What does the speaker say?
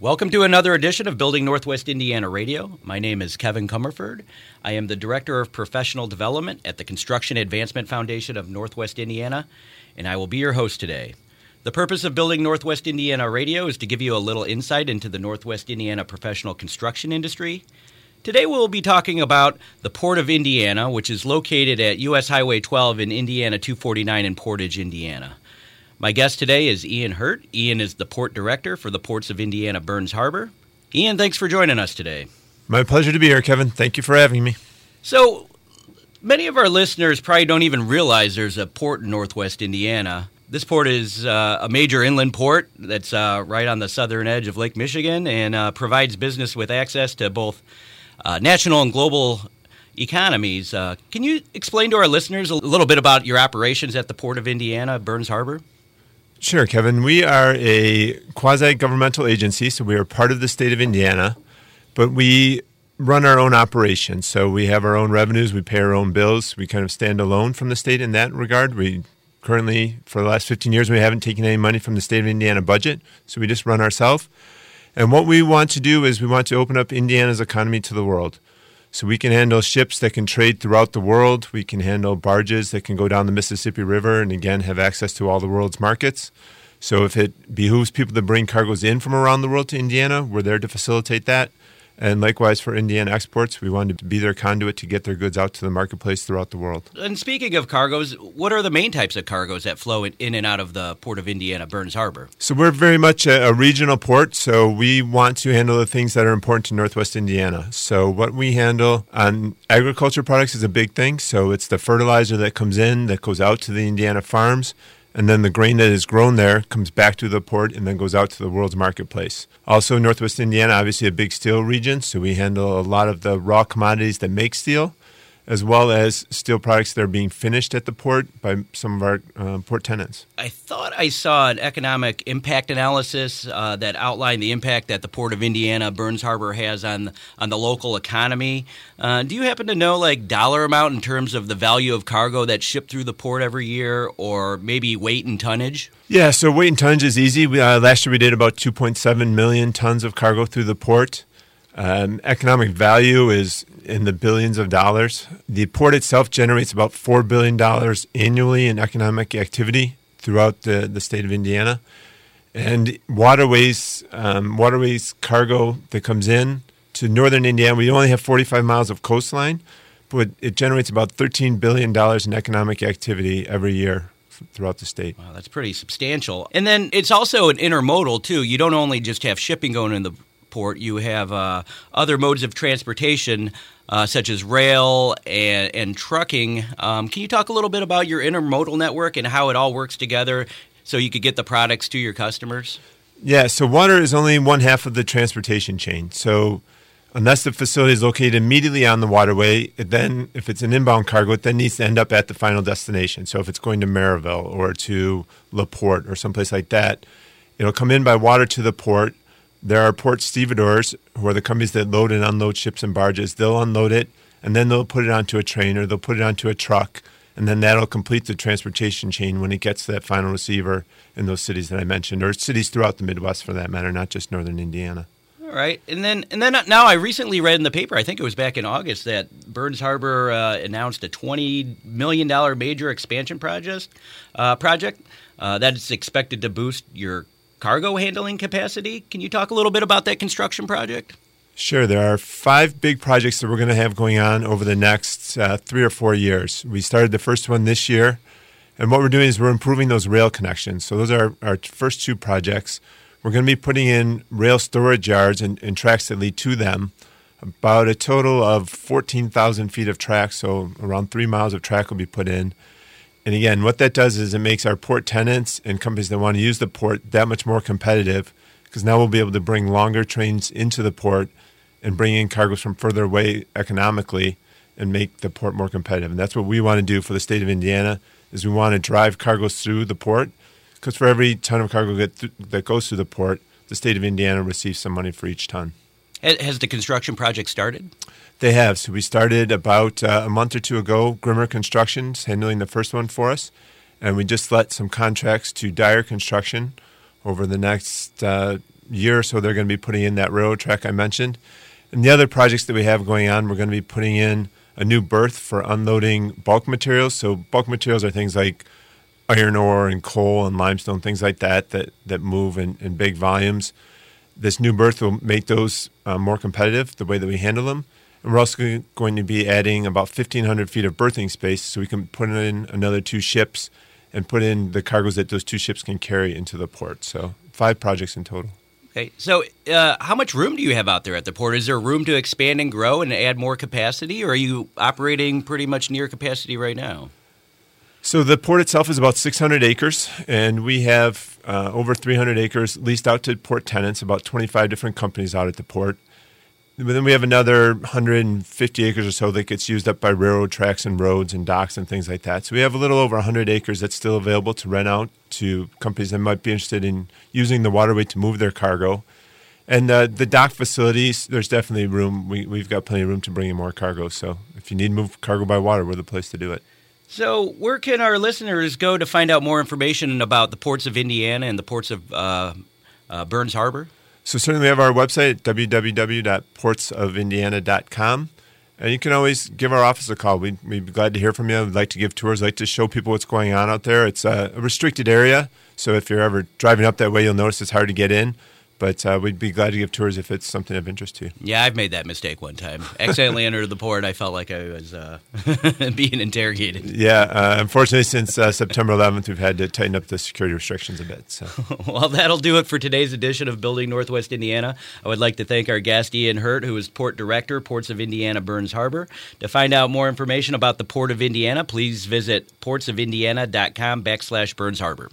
Welcome to another edition of Building Northwest Indiana Radio. My name is Kevin Comerford. I am the Director of Professional Development at the Construction Advancement Foundation of Northwest Indiana, and I will be your host today. The purpose of Building Northwest Indiana Radio is to give you a little insight into the Northwest Indiana professional construction industry. Today we'll be talking about the Port of Indiana, which is located at US Highway 12 in Indiana 249 in Portage, Indiana. My guest today is Ian Hirt. Ian is the port director for the ports of Indiana Burns Harbor. Ian, thanks for joining us today. My pleasure to be here, Kevin. Thank you for having me. So, many of our listeners probably don't even realize there's a port in northwest Indiana. This port is uh, a major inland port that's uh, right on the southern edge of Lake Michigan and uh, provides business with access to both uh, national and global economies. Uh, can you explain to our listeners a little bit about your operations at the Port of Indiana, Burns Harbor? Sure, Kevin. We are a quasi governmental agency, so we are part of the state of Indiana, but we run our own operations. So we have our own revenues, we pay our own bills, we kind of stand alone from the state in that regard. We currently, for the last 15 years, we haven't taken any money from the state of Indiana budget, so we just run ourselves. And what we want to do is we want to open up Indiana's economy to the world. So we can handle ships that can trade throughout the world. We can handle barges that can go down the Mississippi River and again have access to all the world's markets. So if it behooves people to bring cargoes in from around the world to Indiana, we're there to facilitate that. And likewise for Indiana exports, we wanted to be their conduit to get their goods out to the marketplace throughout the world. And speaking of cargoes, what are the main types of cargoes that flow in and out of the Port of Indiana, Burns Harbor? So we're very much a, a regional port, so we want to handle the things that are important to Northwest Indiana. So what we handle on agriculture products is a big thing. So it's the fertilizer that comes in that goes out to the Indiana farms and then the grain that is grown there comes back to the port and then goes out to the world's marketplace. Also, Northwest Indiana, obviously a big steel region, so we handle a lot of the raw commodities that make steel as well as steel products that are being finished at the port by some of our uh, port tenants. I thought I saw an economic impact analysis uh, that outlined the impact that the Port of Indiana Burns Harbor has on on the local economy. Uh, do you happen to know like dollar amount in terms of the value of cargo that's shipped through the port every year, or maybe weight and tonnage? Yeah, so weight and tonnage is easy. We, uh, last year we did about 2.7 million tons of cargo through the port. Um, economic value is in the billions of dollars. The port itself generates about $4 billion annually in economic activity throughout the, the state of Indiana. And waterways, um, waterways cargo that comes in to northern Indiana, we only have 45 miles of coastline, but it generates about $13 billion in economic activity every year throughout the state. Wow, that's pretty substantial. And then it's also an intermodal, too. You don't only just have shipping going in the port, you have uh, other modes of transportation. Uh, such as rail and, and trucking. Um, can you talk a little bit about your intermodal network and how it all works together so you could get the products to your customers? Yeah, so water is only one half of the transportation chain. So unless the facility is located immediately on the waterway, then if it's an inbound cargo, it then needs to end up at the final destination. So if it's going to Merrillville or to LaPorte or someplace like that, it'll come in by water to the port there are port stevedores, who are the companies that load and unload ships and barges. They'll unload it, and then they'll put it onto a train or they'll put it onto a truck, and then that'll complete the transportation chain when it gets to that final receiver in those cities that I mentioned, or cities throughout the Midwest for that matter, not just northern Indiana. All right, and then and then now I recently read in the paper, I think it was back in August, that Burns Harbor uh, announced a twenty million dollar major expansion project uh, project uh, that is expected to boost your cargo handling capacity. Can you talk a little bit about that construction project? Sure. There are five big projects that we're going to have going on over the next uh, three or four years. We started the first one this year. And what we're doing is we're improving those rail connections. So those are our first two projects. We're going to be putting in rail storage yards and, and tracks that lead to them. About a total of 14,000 feet of track, so around three miles of track will be put in. And again, what that does is it makes our port tenants and companies that want to use the port that much more competitive because now we'll be able to bring longer trains into the port and bring in cargoes from further away economically and make the port more competitive. And that's what we want to do for the state of Indiana is we want to drive cargoes through the port because for every ton of cargo th- that goes through the port, the state of Indiana receives some money for each ton. Has the construction project started? They have. So we started about uh, a month or two ago. Grimmer Construction's handling the first one for us, and we just let some contracts to Dyer Construction over the next uh, year or so, they're going to be putting in that railroad track I mentioned. And the other projects that we have going on, we're going to be putting in a new berth for unloading bulk materials. So bulk materials are things like iron ore and coal and limestone, things like that that, that move in, in big volumes. This new berth will make those uh, more competitive, the way that we handle them. And we're also going to be adding about 1,500 feet of berthing space so we can put in another two ships and put in the cargoes that those two ships can carry into the port. So five projects in total. Okay, so uh, how much room do you have out there at the port? Is there room to expand and grow and add more capacity, or are you operating pretty much near capacity right now? So the port itself is about 600 acres, and we have uh, over 300 acres leased out to port tenants, about 25 different companies out at the port. But then we have another 150 acres or so that gets used up by railroad tracks and roads and docks and things like that. So we have a little over 100 acres that's still available to rent out to companies that might be interested in using the waterway to move their cargo. And uh, the dock facilities, there's definitely room. We, we've got plenty of room to bring in more cargo. So if you need to move cargo by water, we're the place to do it. So, where can our listeners go to find out more information about the ports of Indiana and the ports of uh, uh, Burns Harbor? So certainly we have our website, www.portsofindiana.com. And you can always give our office a call. We'd, we'd, be glad to hear from you. We'd like to give tours, like to show people what's going on out there. It's a restricted area, so if you're ever driving up that way, you'll notice it's hard to get in. But uh, we'd be glad to give tours if it's something of interest to you. Yeah, I've made that mistake one time. Accidentally entered the port. I felt like I was uh, being interrogated. Yeah, uh, unfortunately, since uh, September 11th, we've had to tighten up the security restrictions a bit. So. well, that'll do it for today's edition of Building Northwest Indiana. I would like to thank our guest, Ian Hirt, who is Port Director, Ports of Indiana, Burns Harbor. To find out more information about the Port of Indiana, please visit portsofindiana.com backslash Burns Harbor.